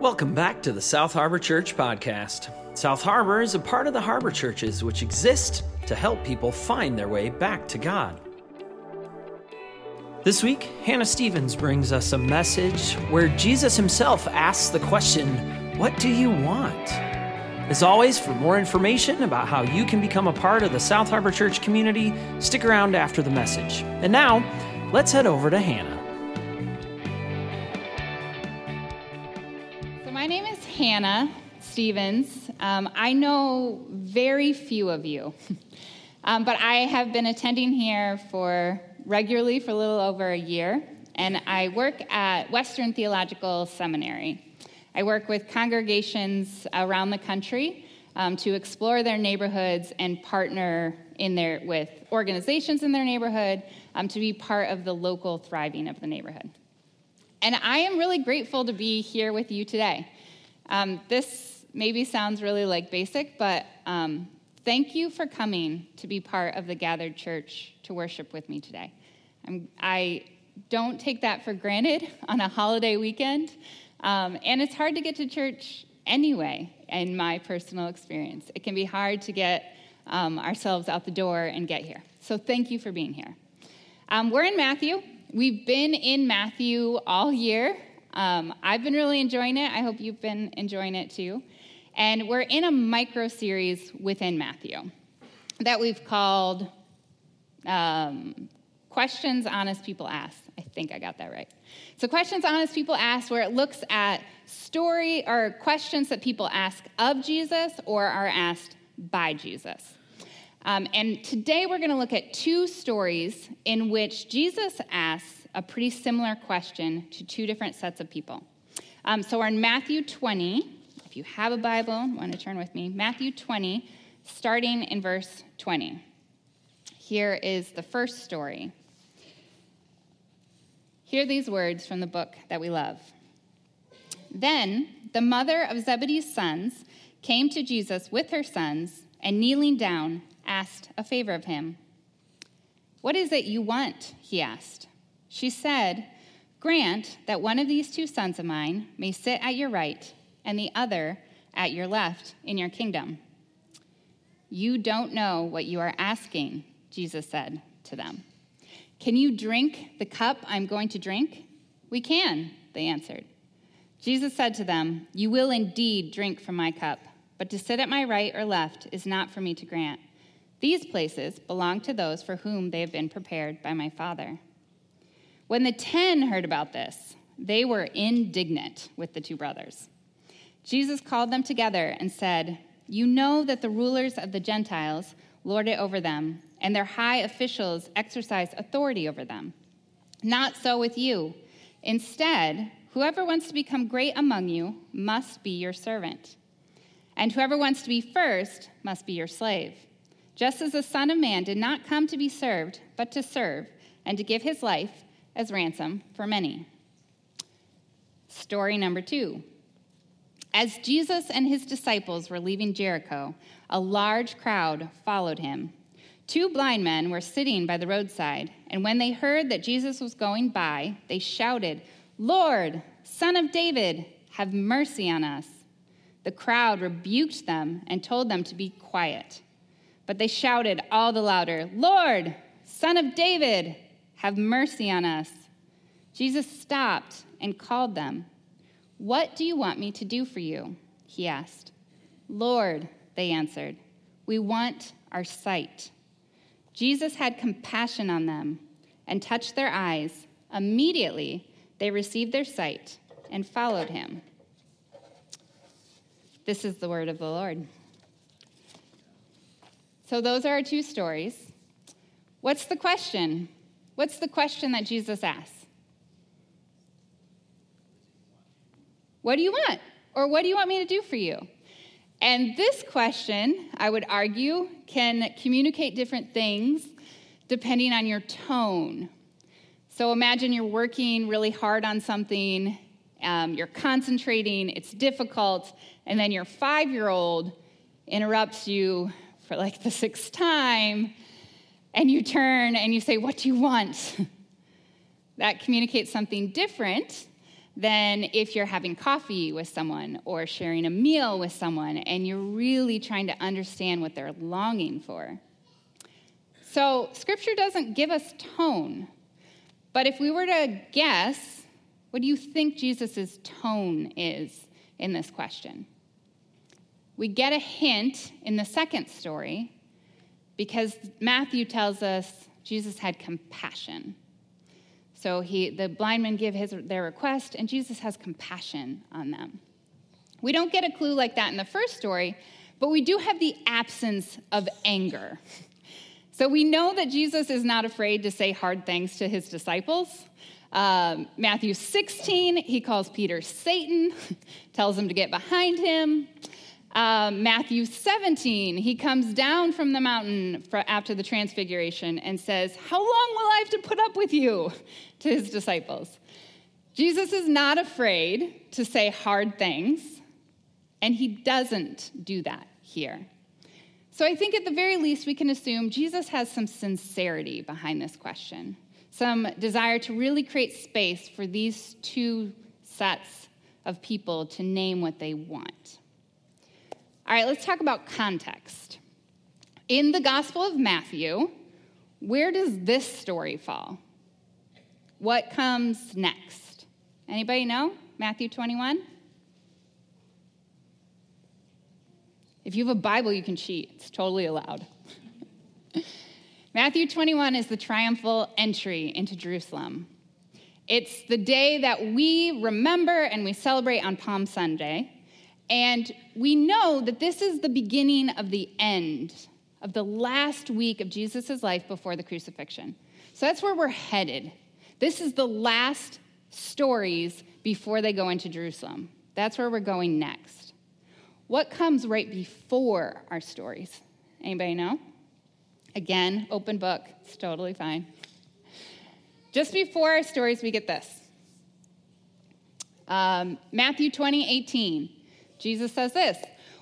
Welcome back to the South Harbor Church podcast. South Harbor is a part of the Harbor Churches, which exist to help people find their way back to God. This week, Hannah Stevens brings us a message where Jesus himself asks the question, What do you want? As always, for more information about how you can become a part of the South Harbor Church community, stick around after the message. And now, let's head over to Hannah. Hannah Stevens. Um, I know very few of you, um, but I have been attending here for regularly for a little over a year, and I work at Western Theological Seminary. I work with congregations around the country um, to explore their neighborhoods and partner in their, with organizations in their neighborhood um, to be part of the local thriving of the neighborhood. And I am really grateful to be here with you today. Um, this maybe sounds really like basic, but um, thank you for coming to be part of the gathered church to worship with me today. I'm, I don't take that for granted on a holiday weekend. Um, and it's hard to get to church anyway, in my personal experience. It can be hard to get um, ourselves out the door and get here. So thank you for being here. Um, we're in Matthew. We've been in Matthew all year. Um, I've been really enjoying it. I hope you've been enjoying it too. And we're in a micro series within Matthew that we've called um, Questions Honest People Ask. I think I got that right. So, Questions Honest People Ask, where it looks at story or questions that people ask of Jesus or are asked by Jesus. Um, and today we're going to look at two stories in which Jesus asks a pretty similar question to two different sets of people. Um, so we're in Matthew 20. If you have a Bible, want to turn with me. Matthew 20, starting in verse 20. Here is the first story. Hear these words from the book that we love. Then the mother of Zebedee's sons came to Jesus with her sons and kneeling down asked a favor of him. What is it you want? he asked. She said, Grant that one of these two sons of mine may sit at your right and the other at your left in your kingdom. You don't know what you are asking, Jesus said to them. Can you drink the cup I'm going to drink? We can, they answered. Jesus said to them, You will indeed drink from my cup, but to sit at my right or left is not for me to grant. These places belong to those for whom they have been prepared by my Father. When the ten heard about this, they were indignant with the two brothers. Jesus called them together and said, You know that the rulers of the Gentiles lord it over them and their high officials exercise authority over them. Not so with you. Instead, whoever wants to become great among you must be your servant. And whoever wants to be first must be your slave. Just as the Son of Man did not come to be served, but to serve, and to give his life as ransom for many. Story number two. As Jesus and his disciples were leaving Jericho, a large crowd followed him Two blind men were sitting by the roadside, and when they heard that Jesus was going by, they shouted, Lord, Son of David, have mercy on us. The crowd rebuked them and told them to be quiet. But they shouted all the louder, Lord, Son of David, have mercy on us. Jesus stopped and called them. What do you want me to do for you? He asked. Lord, they answered, we want our sight. Jesus had compassion on them and touched their eyes. Immediately, they received their sight and followed him. This is the word of the Lord. So, those are our two stories. What's the question? What's the question that Jesus asks? What do you want? Or what do you want me to do for you? And this question, I would argue, can communicate different things depending on your tone. So imagine you're working really hard on something, um, you're concentrating, it's difficult, and then your five year old interrupts you for like the sixth time, and you turn and you say, What do you want? that communicates something different than if you're having coffee with someone or sharing a meal with someone and you're really trying to understand what they're longing for. So, scripture doesn't give us tone, but if we were to guess, what do you think Jesus' tone is in this question? We get a hint in the second story because Matthew tells us Jesus had compassion. So he, the blind men give his, their request, and Jesus has compassion on them. We don't get a clue like that in the first story, but we do have the absence of anger. So we know that Jesus is not afraid to say hard things to his disciples. Um, Matthew 16, he calls Peter Satan, tells him to get behind him. Um, Matthew 17, he comes down from the mountain after the transfiguration and says, How long will I have to put up with you? to his disciples. Jesus is not afraid to say hard things, and he doesn't do that here. So I think at the very least, we can assume Jesus has some sincerity behind this question, some desire to really create space for these two sets of people to name what they want. All right, let's talk about context. In the Gospel of Matthew, where does this story fall? What comes next? Anybody know? Matthew 21? If you have a Bible, you can cheat. It's totally allowed. Matthew 21 is the triumphal entry into Jerusalem. It's the day that we remember and we celebrate on Palm Sunday. And we know that this is the beginning of the end, of the last week of Jesus' life before the crucifixion. So that's where we're headed. This is the last stories before they go into Jerusalem. That's where we're going next. What comes right before our stories? Anybody know? Again, open book. It's totally fine. Just before our stories, we get this. Um, Matthew 20, 18. Jesus says this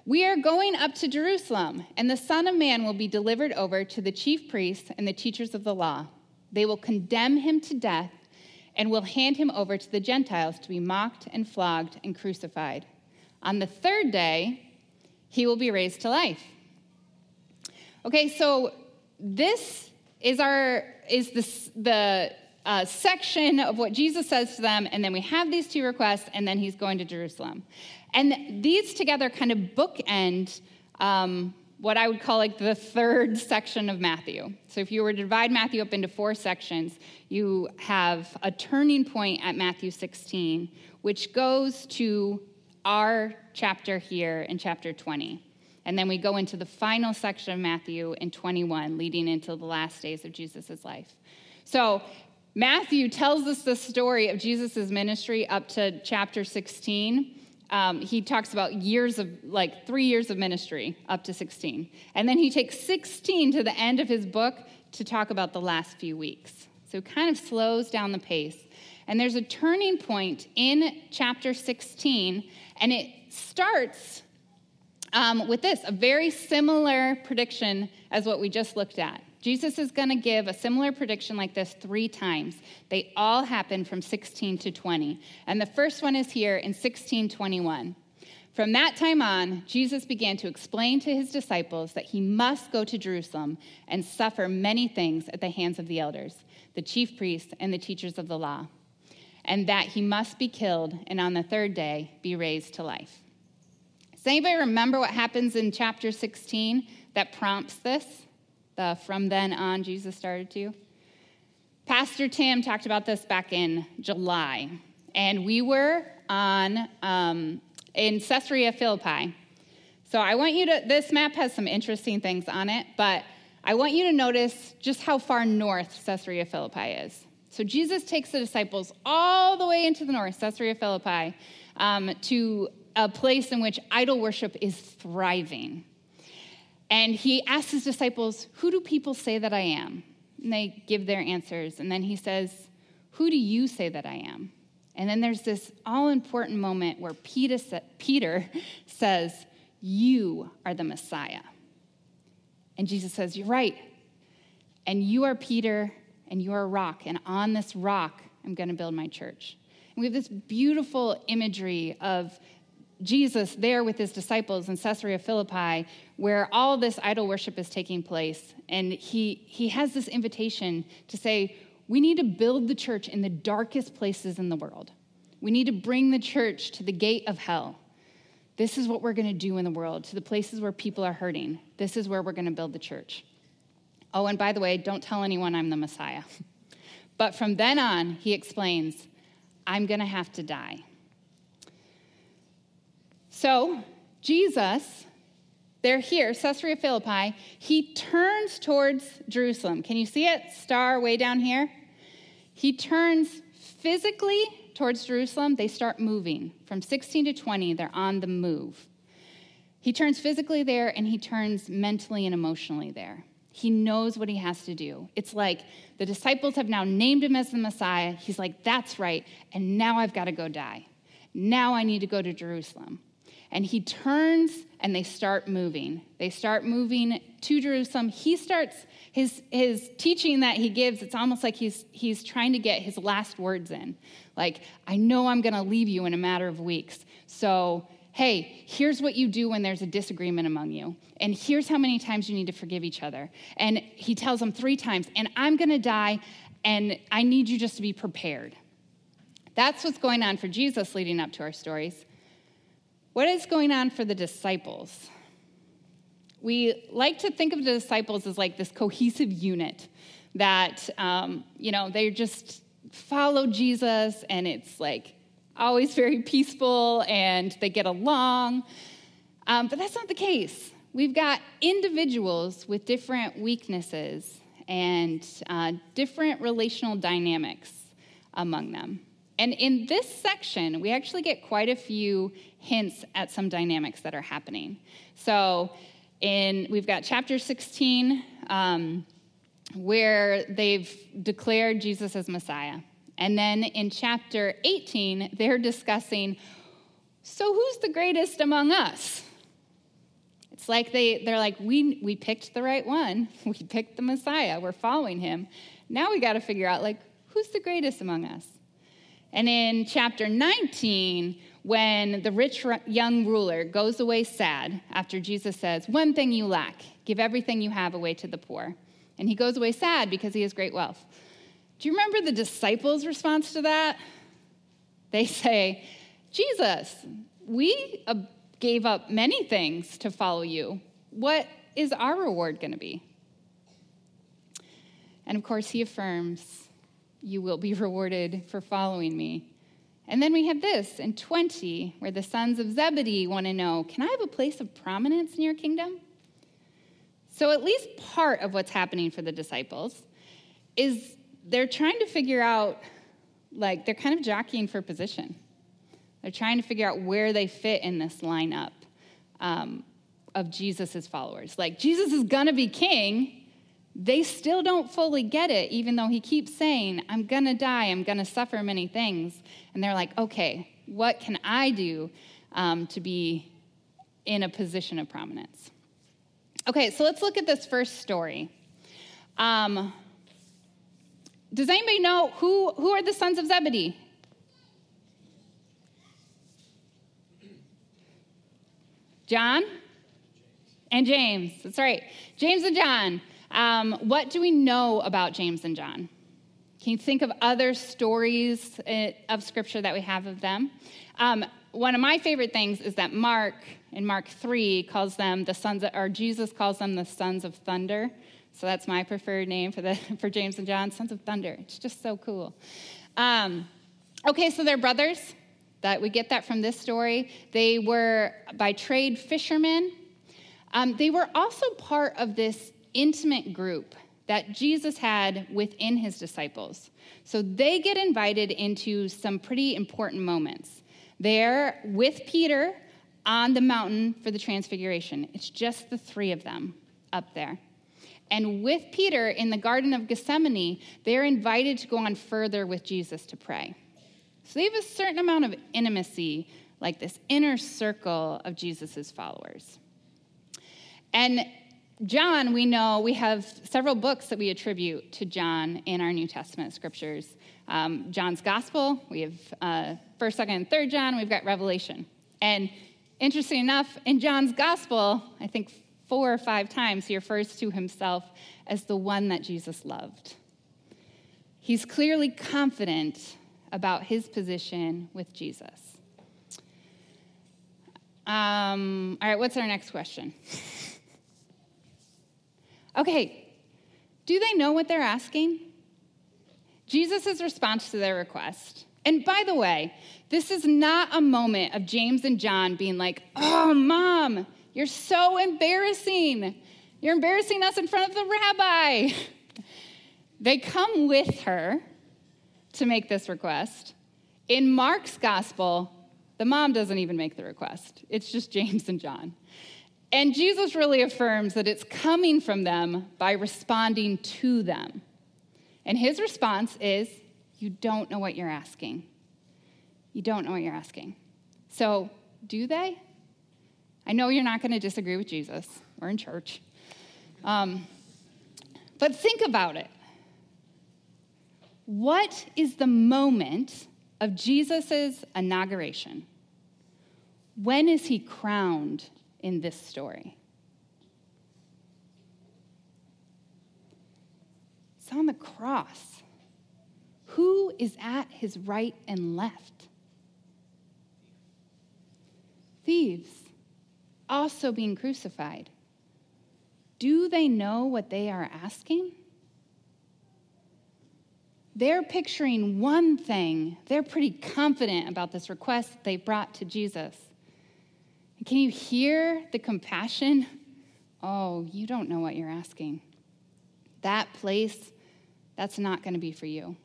We are going up to Jerusalem, and the Son of Man will be delivered over to the chief priests and the teachers of the law. They will condemn him to death and will hand him over to the Gentiles to be mocked and flogged and crucified. On the third day, he will be raised to life. Okay, so this is our is this the uh, section of what Jesus says to them, and then we have these two requests, and then he's going to Jerusalem. And these together kind of bookend um, what I would call like the third section of Matthew. So if you were to divide Matthew up into four sections, you have a turning point at Matthew 16, which goes to our chapter here in chapter 20. And then we go into the final section of Matthew in 21, leading into the last days of Jesus' life. So Matthew tells us the story of Jesus' ministry up to chapter 16 um, he talks about years of, like three years of ministry up to 16. And then he takes 16 to the end of his book to talk about the last few weeks. So it kind of slows down the pace. And there's a turning point in chapter 16, and it starts um, with this a very similar prediction as what we just looked at. Jesus is going to give a similar prediction like this three times. They all happen from 16 to 20. And the first one is here in 1621. From that time on, Jesus began to explain to his disciples that he must go to Jerusalem and suffer many things at the hands of the elders, the chief priests, and the teachers of the law, and that he must be killed and on the third day be raised to life. Does anybody remember what happens in chapter 16 that prompts this? The from then on Jesus started to. Pastor Tim talked about this back in July, and we were on um, in Caesarea Philippi. So I want you to, this map has some interesting things on it, but I want you to notice just how far north Caesarea Philippi is. So Jesus takes the disciples all the way into the north, Caesarea Philippi, um, to a place in which idol worship is thriving. And he asks his disciples, Who do people say that I am? And they give their answers. And then he says, Who do you say that I am? And then there's this all important moment where Peter, Peter says, You are the Messiah. And Jesus says, You're right. And you are Peter, and you are a rock. And on this rock, I'm going to build my church. And We have this beautiful imagery of Jesus there with his disciples in Caesarea Philippi, where all this idol worship is taking place. And he, he has this invitation to say, we need to build the church in the darkest places in the world. We need to bring the church to the gate of hell. This is what we're going to do in the world, to the places where people are hurting. This is where we're going to build the church. Oh, and by the way, don't tell anyone I'm the Messiah. But from then on, he explains, I'm going to have to die. So, Jesus, they're here, Caesarea Philippi, he turns towards Jerusalem. Can you see it? Star way down here. He turns physically towards Jerusalem. They start moving. From 16 to 20, they're on the move. He turns physically there and he turns mentally and emotionally there. He knows what he has to do. It's like the disciples have now named him as the Messiah. He's like, that's right. And now I've got to go die. Now I need to go to Jerusalem. And he turns and they start moving. They start moving to Jerusalem. He starts his, his teaching that he gives, it's almost like he's, he's trying to get his last words in. Like, I know I'm going to leave you in a matter of weeks. So, hey, here's what you do when there's a disagreement among you. And here's how many times you need to forgive each other. And he tells them three times, and I'm going to die, and I need you just to be prepared. That's what's going on for Jesus leading up to our stories. What is going on for the disciples? We like to think of the disciples as like this cohesive unit that, um, you know, they just follow Jesus and it's like always very peaceful and they get along. Um, but that's not the case. We've got individuals with different weaknesses and uh, different relational dynamics among them. And in this section, we actually get quite a few hints at some dynamics that are happening. So, in we've got chapter 16, um, where they've declared Jesus as Messiah. And then in chapter 18, they're discussing so who's the greatest among us? It's like they, they're like, we, we picked the right one. We picked the Messiah. We're following him. Now we got to figure out, like, who's the greatest among us? And in chapter 19, when the rich young ruler goes away sad after Jesus says, One thing you lack, give everything you have away to the poor. And he goes away sad because he has great wealth. Do you remember the disciples' response to that? They say, Jesus, we gave up many things to follow you. What is our reward going to be? And of course, he affirms, you will be rewarded for following me. And then we have this in 20, where the sons of Zebedee want to know Can I have a place of prominence in your kingdom? So, at least part of what's happening for the disciples is they're trying to figure out, like, they're kind of jockeying for position. They're trying to figure out where they fit in this lineup um, of Jesus' followers. Like, Jesus is going to be king, they still don't fully get it, even though he keeps saying, I'm gonna die, I'm gonna suffer many things. And they're like, okay, what can I do um, to be in a position of prominence? Okay, so let's look at this first story. Um, does anybody know who, who are the sons of Zebedee? John and James. That's right. James and John. Um, what do we know about James and John? Can you think of other stories uh, of scripture that we have of them? Um, one of my favorite things is that Mark, in Mark 3, calls them the sons, of, or Jesus calls them the sons of thunder. So that's my preferred name for, the, for James and John, sons of thunder. It's just so cool. Um, okay, so they're brothers. That we get that from this story. They were by trade fishermen. Um, they were also part of this intimate group that Jesus had within his disciples. So they get invited into some pretty important moments. They're with Peter on the mountain for the transfiguration. It's just the three of them up there. And with Peter in the Garden of Gethsemane, they're invited to go on further with Jesus to pray. So they have a certain amount of intimacy, like this inner circle of Jesus' followers. And John, we know we have several books that we attribute to John in our New Testament scriptures. Um, John's Gospel, we have uh, 1st, 2nd, and 3rd John, we've got Revelation. And interesting enough, in John's Gospel, I think four or five times he refers to himself as the one that Jesus loved. He's clearly confident about his position with Jesus. Um, all right, what's our next question? okay, do they know what they're asking? Jesus' response to their request. And by the way, this is not a moment of James and John being like, oh, mom, you're so embarrassing. You're embarrassing us in front of the rabbi. They come with her to make this request. In Mark's gospel, the mom doesn't even make the request, it's just James and John. And Jesus really affirms that it's coming from them by responding to them. And his response is, You don't know what you're asking. You don't know what you're asking. So, do they? I know you're not going to disagree with Jesus. We're in church. Um, but think about it. What is the moment of Jesus' inauguration? When is he crowned in this story? It's on the cross. Who is at his right and left? Thieves, also being crucified. Do they know what they are asking? They're picturing one thing. They're pretty confident about this request they brought to Jesus. Can you hear the compassion? Oh, you don't know what you're asking. That place, that's not going to be for you.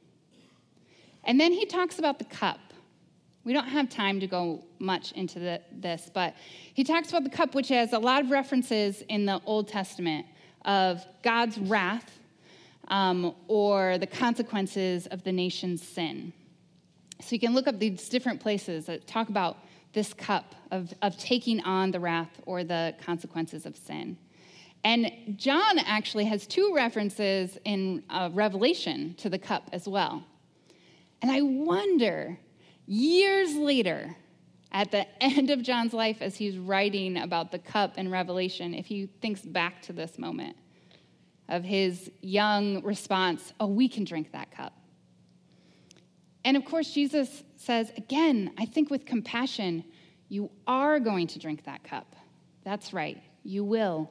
And then he talks about the cup. We don't have time to go much into the, this, but he talks about the cup, which has a lot of references in the Old Testament of God's wrath um, or the consequences of the nation's sin. So you can look up these different places that talk about this cup of, of taking on the wrath or the consequences of sin. And John actually has two references in uh, Revelation to the cup as well. And I wonder, years later, at the end of John's life, as he's writing about the cup in Revelation, if he thinks back to this moment of his young response, oh, we can drink that cup. And of course, Jesus says, again, I think with compassion, you are going to drink that cup. That's right, you will.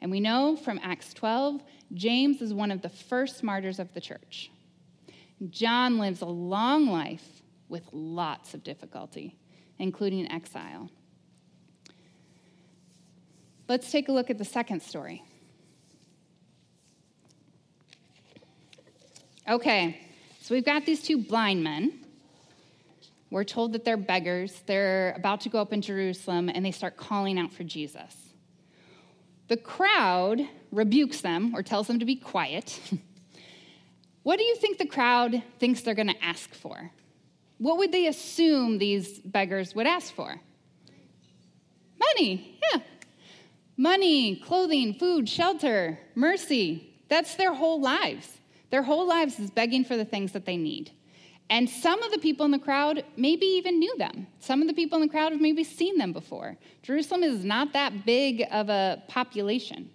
And we know from Acts 12, James is one of the first martyrs of the church. John lives a long life with lots of difficulty, including exile. Let's take a look at the second story. Okay, so we've got these two blind men. We're told that they're beggars. They're about to go up in Jerusalem and they start calling out for Jesus. The crowd rebukes them or tells them to be quiet. what do you think the crowd thinks they're going to ask for? What would they assume these beggars would ask for? Money, yeah. Money, clothing, food, shelter, mercy. That's their whole lives. Their whole lives is begging for the things that they need. And some of the people in the crowd maybe even knew them. Some of the people in the crowd have maybe seen them before. Jerusalem is not that big of a population.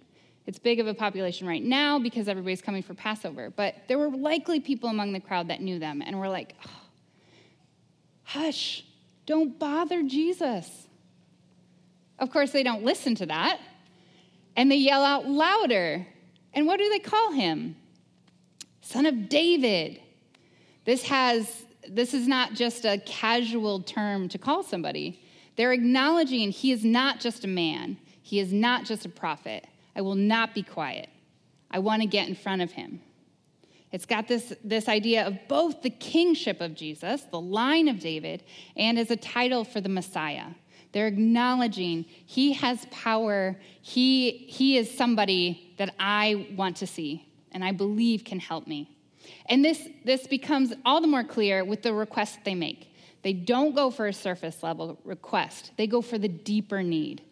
It's big of a population right now because everybody's coming for Passover. But there were likely people among the crowd that knew them and were like, oh, hush, don't bother Jesus. Of course, they don't listen to that. And they yell out louder. And what do they call him? Son of David. This has this is not just a casual term to call somebody. They're acknowledging he is not just a man. He is not just a prophet. I will not be quiet. I want to get in front of him. It's got this, this idea of both the kingship of Jesus, the line of David, and as a title for the Messiah. They're acknowledging he has power. He, he is somebody that I want to see and I believe can help me. And this, this becomes all the more clear with the request they make. They don't go for a surface level request, they go for the deeper need.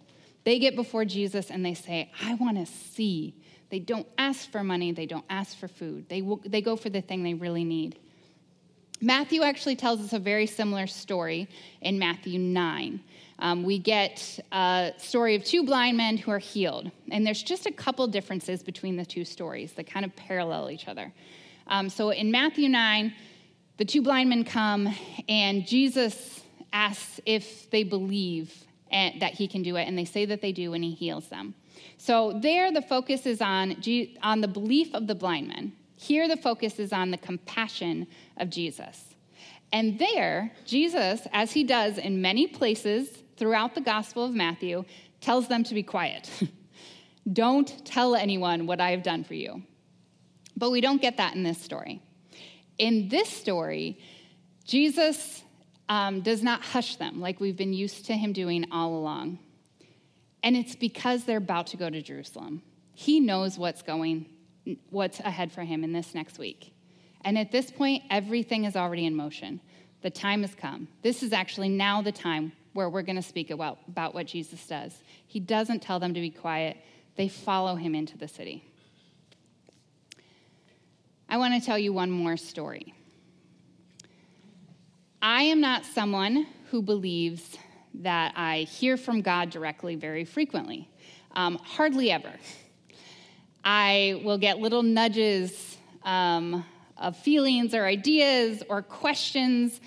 They get before Jesus and they say, I want to see. They don't ask for money, they don't ask for food. They, will, they go for the thing they really need. Matthew actually tells us a very similar story in Matthew 9. Um, we get a story of two blind men who are healed. And there's just a couple differences between the two stories that kind of parallel each other. Um, so in Matthew 9, the two blind men come, and Jesus asks if they believe that he can do it, and they say that they do, and he heals them. So there, the focus is on, on the belief of the blind men. Here, the focus is on the compassion of Jesus. And there, Jesus, as he does in many places throughout the Gospel of Matthew, tells them to be quiet. don't tell anyone what I have done for you. But we don't get that in this story. In this story, Jesus um, does not hush them like we've been used to him doing all along. And it's because they're about to go to Jerusalem. He knows what's going, what's ahead for him in this next week. And at this point, everything is already in motion. The time has come. This is actually now the time where we're going to speak about, about what Jesus does. He doesn't tell them to be quiet, they follow him into the city. I want to tell you one more story. I am not someone who believes that I hear from God directly very frequently, um, hardly ever. I will get little nudges um, of feelings or ideas or questions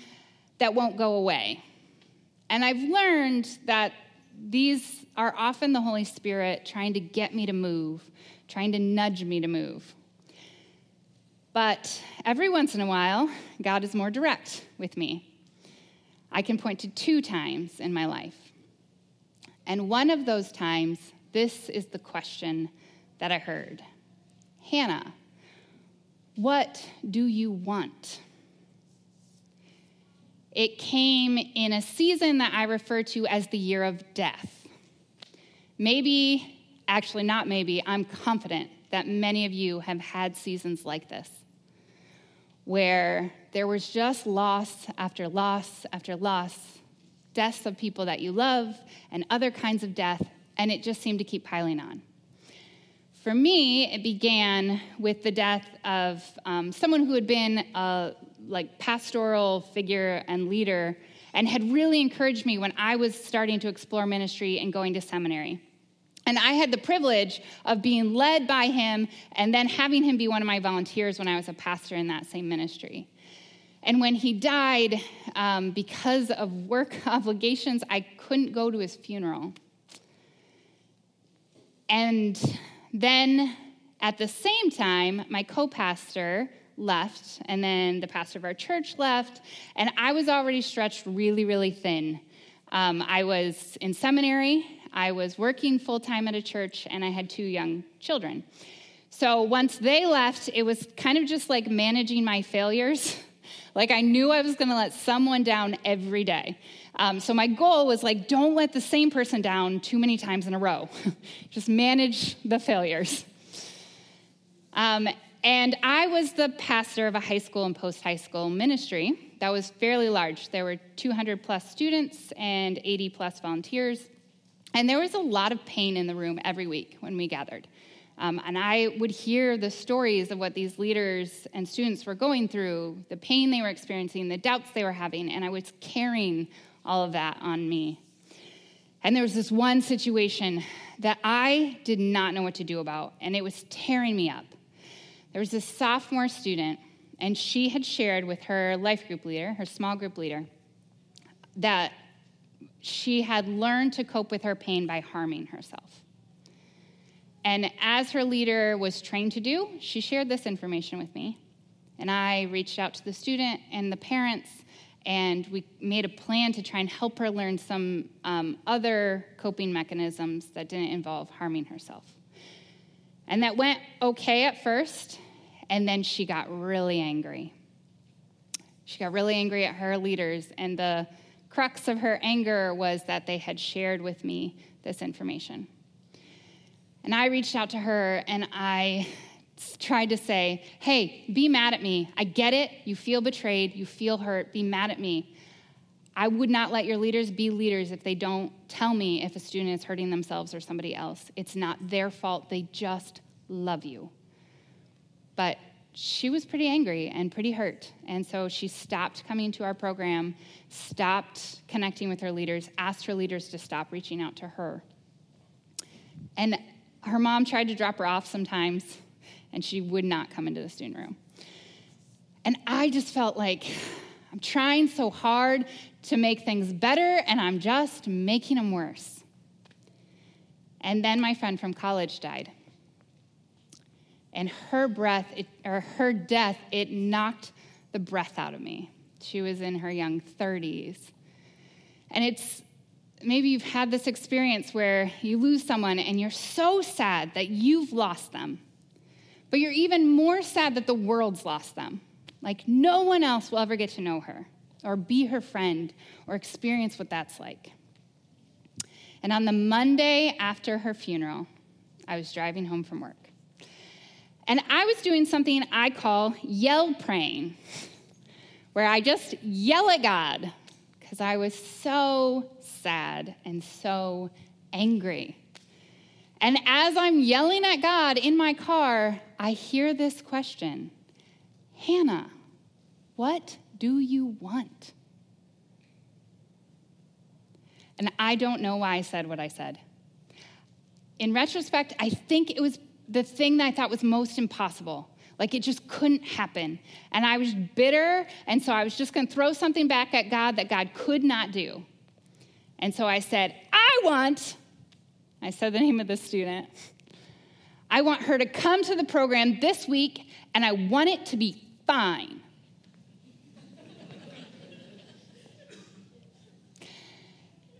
that won't go away. And I've learned that these are often the Holy Spirit trying to get me to move, trying to nudge me to move. But every once in a while, God is more direct with me. I can point to two times in my life. And one of those times, this is the question that I heard Hannah, what do you want? It came in a season that I refer to as the year of death. Maybe, actually, not maybe, I'm confident that many of you have had seasons like this where there was just loss after loss after loss, deaths of people that you love, and other kinds of death, and it just seemed to keep piling on. For me, it began with the death of um, someone who had been a like pastoral figure and leader and had really encouraged me when I was starting to explore ministry and going to seminary. And I had the privilege of being led by him and then having him be one of my volunteers when I was a pastor in that same ministry. And when he died, um, because of work obligations, I couldn't go to his funeral. And then at the same time, my co pastor left, and then the pastor of our church left, and I was already stretched really, really thin. Um, I was in seminary, I was working full time at a church, and I had two young children. So once they left, it was kind of just like managing my failures. like I knew I was going to let someone down every day. Um, so my goal was like, don't let the same person down too many times in a row. just manage the failures. Um, and I was the pastor of a high school and post high school ministry that was fairly large. There were 200 plus students and 80 plus volunteers. And there was a lot of pain in the room every week when we gathered. Um, and I would hear the stories of what these leaders and students were going through, the pain they were experiencing, the doubts they were having, and I was carrying all of that on me. And there was this one situation that I did not know what to do about, and it was tearing me up. There was a sophomore student, and she had shared with her life group leader, her small group leader, that she had learned to cope with her pain by harming herself. And as her leader was trained to do, she shared this information with me. And I reached out to the student and the parents, and we made a plan to try and help her learn some um, other coping mechanisms that didn't involve harming herself. And that went okay at first, and then she got really angry. She got really angry at her leaders, and the crux of her anger was that they had shared with me this information. And I reached out to her and I tried to say, hey, be mad at me. I get it. You feel betrayed. You feel hurt. Be mad at me. I would not let your leaders be leaders if they don't tell me if a student is hurting themselves or somebody else. It's not their fault, they just love you. But she was pretty angry and pretty hurt. And so she stopped coming to our program, stopped connecting with her leaders, asked her leaders to stop reaching out to her. And her mom tried to drop her off sometimes, and she would not come into the student room. And I just felt like I'm trying so hard to make things better, and I'm just making them worse. And then my friend from college died. And her breath, it, or her death, it knocked the breath out of me. She was in her young 30s. And it's maybe you've had this experience where you lose someone and you're so sad that you've lost them. But you're even more sad that the world's lost them. Like no one else will ever get to know her or be her friend or experience what that's like. And on the Monday after her funeral, I was driving home from work. And I was doing something I call yell praying, where I just yell at God because I was so sad and so angry. And as I'm yelling at God in my car, I hear this question Hannah, what do you want? And I don't know why I said what I said. In retrospect, I think it was the thing that I thought was most impossible. Like it just couldn't happen. And I was bitter, and so I was just going to throw something back at God that God could not do. And so I said, I want, I said the name of the student, I want her to come to the program this week, and I want it to be fine.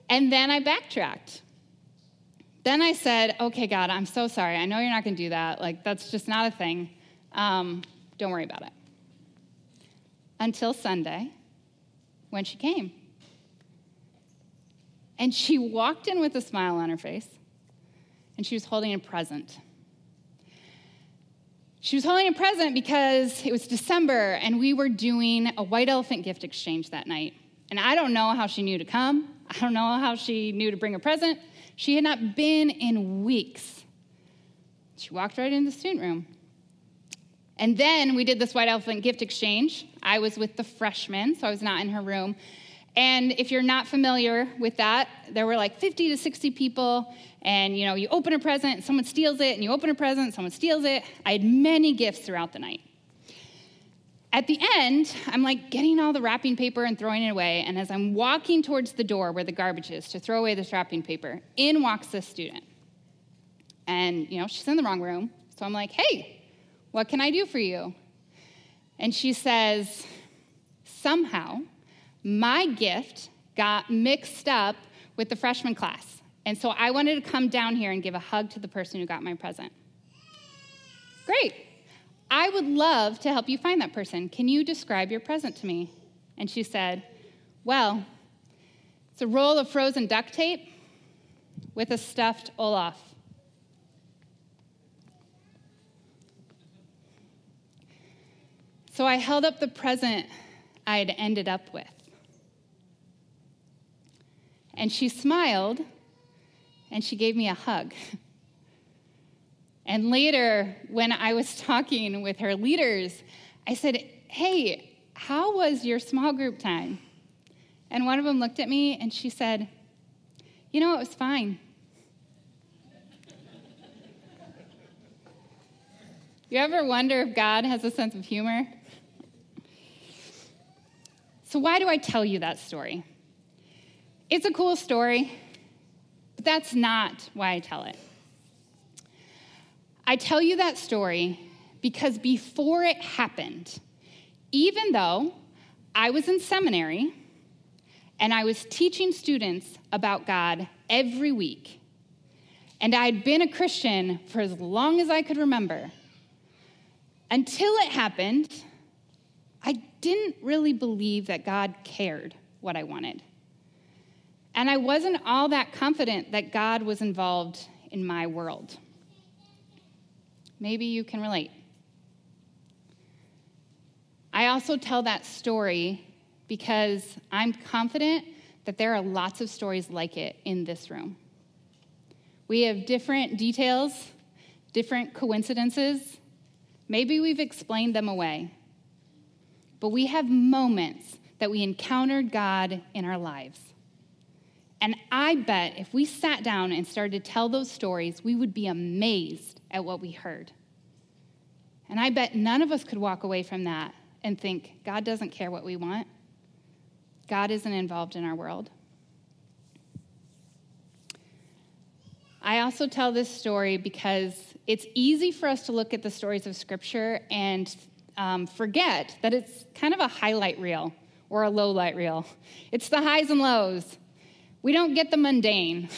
And then I backtracked. Then I said, okay, God, I'm so sorry. I know you're not going to do that. Like, that's just not a thing. Um, don't worry about it. Until Sunday, when she came. And she walked in with a smile on her face, and she was holding a present. She was holding a present because it was December and we were doing a white elephant gift exchange that night. And I don't know how she knew to come. I don't know how she knew to bring a present. She had not been in weeks. She walked right into the student room. And then we did this white elephant gift exchange. I was with the freshmen, so I was not in her room. And if you're not familiar with that, there were like 50 to 60 people, and you know, you open a present, someone steals it, and you open a present, someone steals it. I had many gifts throughout the night. At the end, I'm like getting all the wrapping paper and throwing it away, and as I'm walking towards the door where the garbage is to throw away this wrapping paper, in walks this student. And you know, she's in the wrong room, so I'm like, "Hey, what can I do for you?" And she says, "Somehow, my gift got mixed up with the freshman class. And so I wanted to come down here and give a hug to the person who got my present. Great. I would love to help you find that person. Can you describe your present to me? And she said, Well, it's a roll of frozen duct tape with a stuffed Olaf. So I held up the present I had ended up with. And she smiled and she gave me a hug. And later, when I was talking with her leaders, I said, Hey, how was your small group time? And one of them looked at me and she said, You know, it was fine. you ever wonder if God has a sense of humor? So, why do I tell you that story? It's a cool story, but that's not why I tell it. I tell you that story because before it happened, even though I was in seminary and I was teaching students about God every week, and I'd been a Christian for as long as I could remember, until it happened, I didn't really believe that God cared what I wanted. And I wasn't all that confident that God was involved in my world. Maybe you can relate. I also tell that story because I'm confident that there are lots of stories like it in this room. We have different details, different coincidences. Maybe we've explained them away. But we have moments that we encountered God in our lives. And I bet if we sat down and started to tell those stories, we would be amazed at what we heard. And I bet none of us could walk away from that and think, God doesn't care what we want. God isn't involved in our world. I also tell this story because it's easy for us to look at the stories of Scripture and um, forget that it's kind of a highlight reel or a low light reel. It's the highs and lows. We don't get the mundane.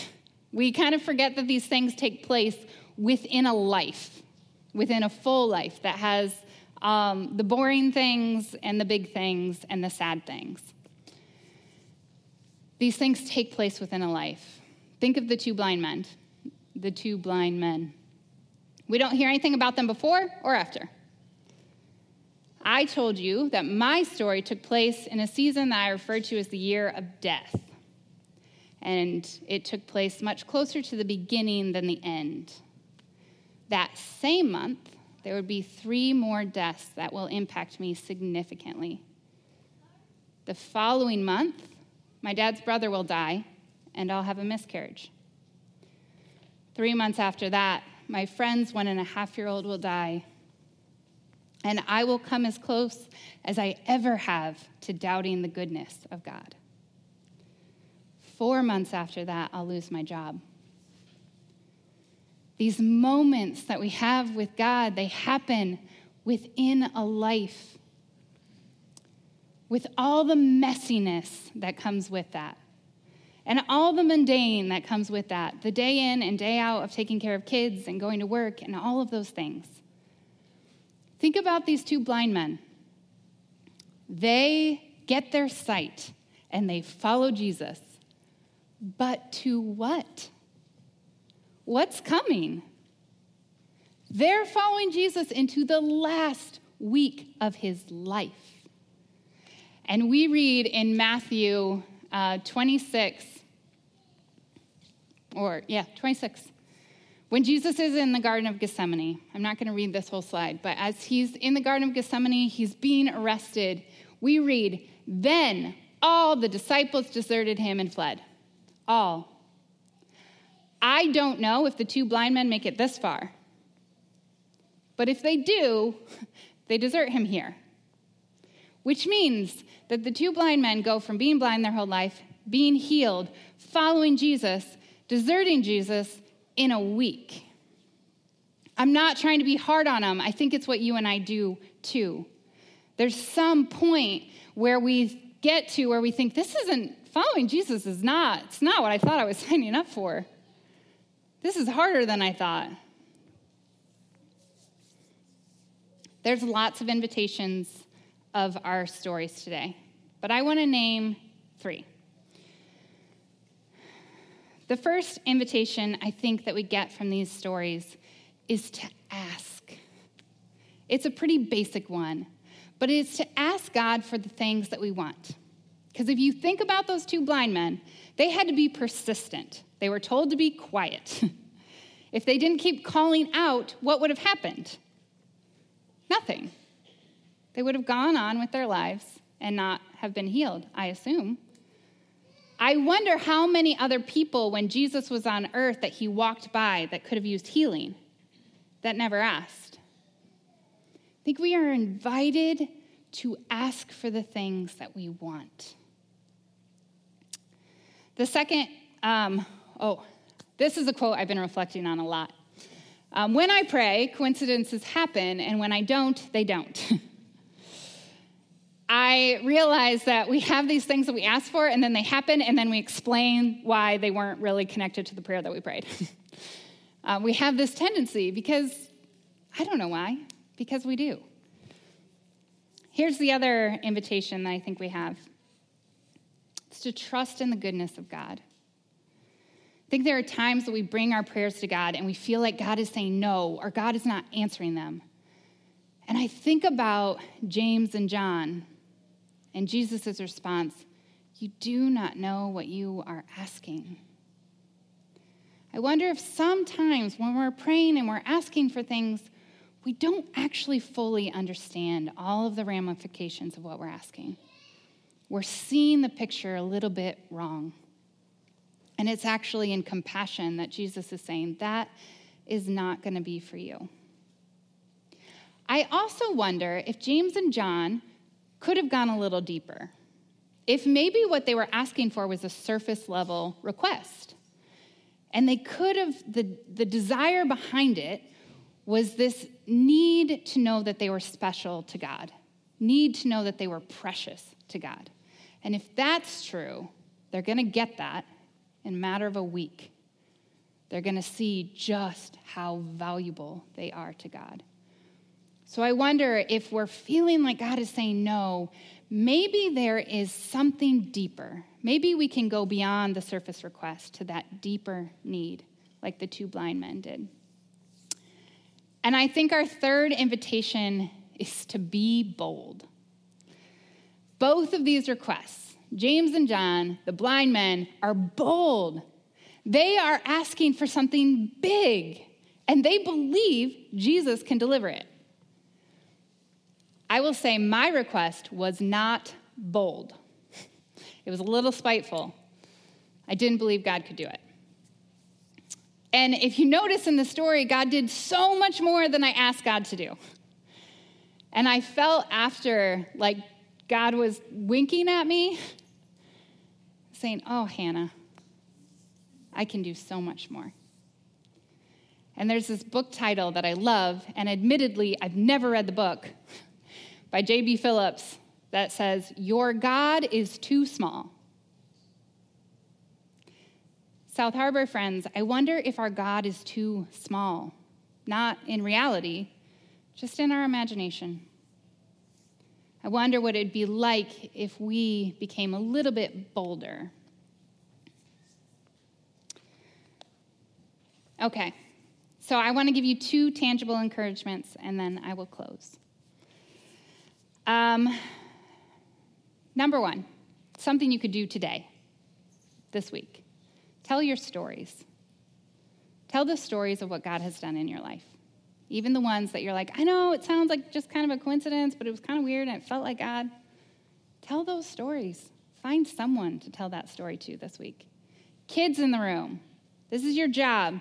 We kind of forget that these things take place within a life, within a full life that has um, the boring things and the big things and the sad things. These things take place within a life. Think of the two blind men. The two blind men. We don't hear anything about them before or after. I told you that my story took place in a season that I referred to as the year of death. And it took place much closer to the beginning than the end. That same month, there would be three more deaths that will impact me significantly. The following month, my dad's brother will die, and I'll have a miscarriage. Three months after that, my friend's one and a half year old will die, and I will come as close as I ever have to doubting the goodness of God. Four months after that, I'll lose my job. These moments that we have with God, they happen within a life with all the messiness that comes with that. And all the mundane that comes with that, the day in and day out of taking care of kids and going to work and all of those things. Think about these two blind men. They get their sight and they follow Jesus. But to what? What's coming? They're following Jesus into the last week of his life. And we read in Matthew uh, 26, or yeah, 26. When Jesus is in the Garden of Gethsemane, I'm not going to read this whole slide, but as he's in the Garden of Gethsemane, he's being arrested. We read, Then all the disciples deserted him and fled. All. I don't know if the two blind men make it this far, but if they do, they desert him here. Which means that the two blind men go from being blind their whole life, being healed, following Jesus, deserting Jesus in a week. I'm not trying to be hard on them. I think it's what you and I do too. There's some point where we get to where we think this isn't following Jesus is not, it's not what I thought I was signing up for. This is harder than I thought. There's lots of invitations of our stories today, but I want to name three. The first invitation I think that we get from these stories is to ask. It's a pretty basic one, but it's to ask God for the things that we want. Because if you think about those two blind men, they had to be persistent. They were told to be quiet. if they didn't keep calling out, what would have happened? Nothing. They would have gone on with their lives and not have been healed, I assume. I wonder how many other people, when Jesus was on earth, that he walked by that could have used healing that never asked. I think we are invited to ask for the things that we want. The second, um, oh, this is a quote I've been reflecting on a lot. Um, when I pray, coincidences happen, and when I don't, they don't. I realize that we have these things that we ask for, and then they happen, and then we explain why they weren't really connected to the prayer that we prayed. uh, we have this tendency because I don't know why, because we do. Here's the other invitation that I think we have it's to trust in the goodness of God. I think there are times that we bring our prayers to God and we feel like God is saying no or God is not answering them. And I think about James and John, And Jesus' response, You do not know what you are asking. I wonder if sometimes when we're praying and we're asking for things, we don't actually fully understand all of the ramifications of what we're asking. We're seeing the picture a little bit wrong. And it's actually in compassion that Jesus is saying, that is not going to be for you. I also wonder if James and John could have gone a little deeper. If maybe what they were asking for was a surface level request. And they could have, the, the desire behind it was this need to know that they were special to God, need to know that they were precious to God. And if that's true, they're going to get that in a matter of a week. They're going to see just how valuable they are to God. So I wonder if we're feeling like God is saying no, maybe there is something deeper. Maybe we can go beyond the surface request to that deeper need, like the two blind men did. And I think our third invitation is to be bold. Both of these requests, James and John, the blind men, are bold. They are asking for something big, and they believe Jesus can deliver it. I will say my request was not bold, it was a little spiteful. I didn't believe God could do it. And if you notice in the story, God did so much more than I asked God to do. And I felt after like God was winking at me, saying, Oh, Hannah, I can do so much more. And there's this book title that I love, and admittedly, I've never read the book by J.B. Phillips that says, Your God is too small. South Harbor friends, I wonder if our God is too small, not in reality, just in our imagination. I wonder what it'd be like if we became a little bit bolder. Okay, so I want to give you two tangible encouragements and then I will close. Um, number one, something you could do today, this week. Tell your stories. Tell the stories of what God has done in your life. Even the ones that you're like, I know it sounds like just kind of a coincidence, but it was kind of weird and it felt like God. Tell those stories. Find someone to tell that story to this week. Kids in the room, this is your job.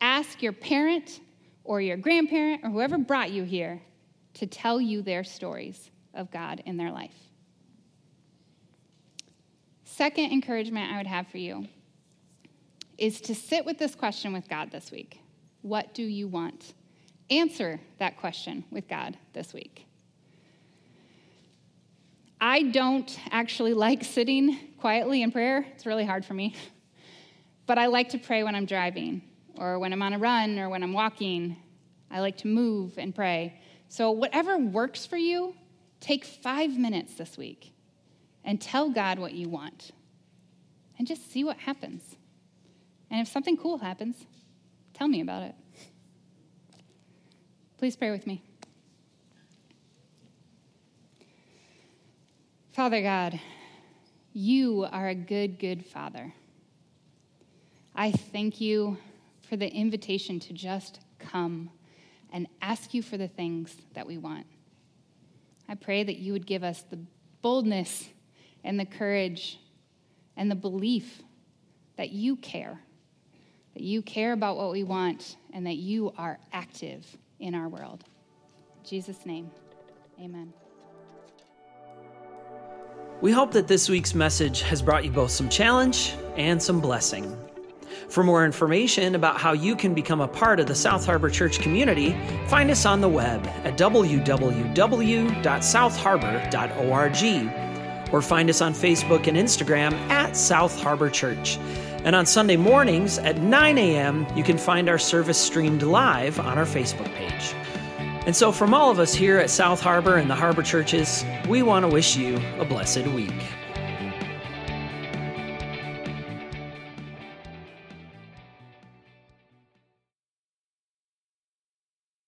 Ask your parent or your grandparent or whoever brought you here to tell you their stories of God in their life. Second encouragement I would have for you is to sit with this question with God this week What do you want? Answer that question with God this week. I don't actually like sitting quietly in prayer, it's really hard for me. But I like to pray when I'm driving, or when I'm on a run, or when I'm walking. I like to move and pray. So, whatever works for you, take five minutes this week and tell God what you want and just see what happens. And if something cool happens, tell me about it. Please pray with me. Father God, you are a good, good Father. I thank you for the invitation to just come and ask you for the things that we want. I pray that you would give us the boldness and the courage and the belief that you care, that you care about what we want, and that you are active in our world. In Jesus' name, amen. We hope that this week's message has brought you both some challenge and some blessing. For more information about how you can become a part of the South Harbor Church community, find us on the web at www.southharbor.org or find us on Facebook and Instagram at South Harbor Church. And on Sunday mornings at 9 a.m., you can find our service streamed live on our Facebook page. And so, from all of us here at South Harbor and the Harbor Churches, we want to wish you a blessed week.